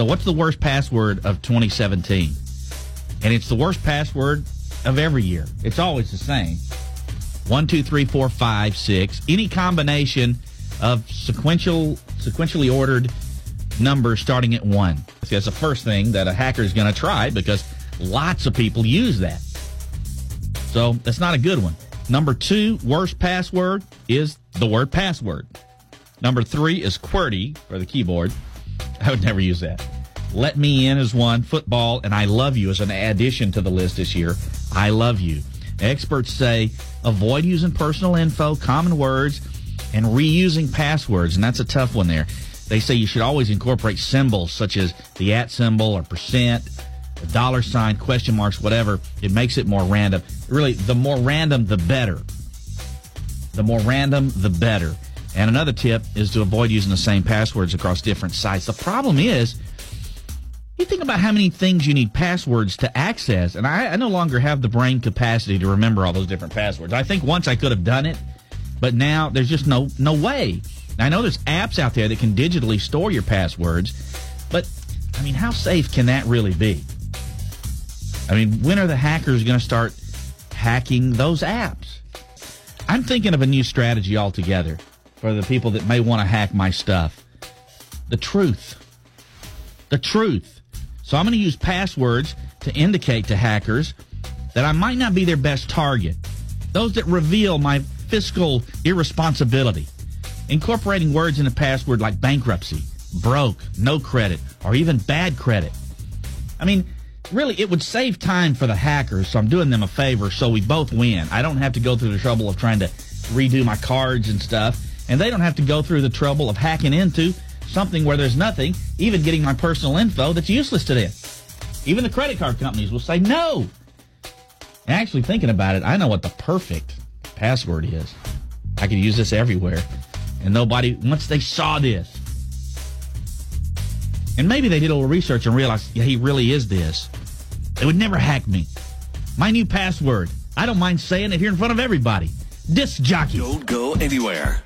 So, what's the worst password of 2017? And it's the worst password of every year. It's always the same. One, two, three, four, five, six. Any combination of sequential, sequentially ordered numbers starting at one. That's the first thing that a hacker is going to try because lots of people use that. So that's not a good one. Number two, worst password is the word password. Number three is QWERTY for the keyboard. I would never use that. Let me in is one. Football and I love you as an addition to the list this year. I love you. Experts say avoid using personal info, common words, and reusing passwords. And that's a tough one there. They say you should always incorporate symbols such as the at symbol or percent, a dollar sign, question marks, whatever. It makes it more random. Really, the more random, the better. The more random, the better. And another tip is to avoid using the same passwords across different sites. The problem is, you think about how many things you need passwords to access, and I, I, no longer have the brain capacity to remember all those different passwords. I think once I could have done it, but now there's just no no way. Now, I know there's apps out there that can digitally store your passwords, but I mean, how safe can that really be? I mean, when are the hackers going to start hacking those apps? I'm thinking of a new strategy altogether for the people that may want to hack my stuff. The truth. The truth. So I'm going to use passwords to indicate to hackers that I might not be their best target. Those that reveal my fiscal irresponsibility. Incorporating words in a password like bankruptcy, broke, no credit, or even bad credit. I mean, really, it would save time for the hackers, so I'm doing them a favor so we both win. I don't have to go through the trouble of trying to redo my cards and stuff, and they don't have to go through the trouble of hacking into something where there's nothing, even getting my personal info that's useless to them. Even the credit card companies will say no. Actually, thinking about it, I know what the perfect password is. I could use this everywhere. And nobody, once they saw this, and maybe they did a little research and realized, yeah, he really is this, they would never hack me. My new password. I don't mind saying it here in front of everybody. Disc jockey. Don't go anywhere.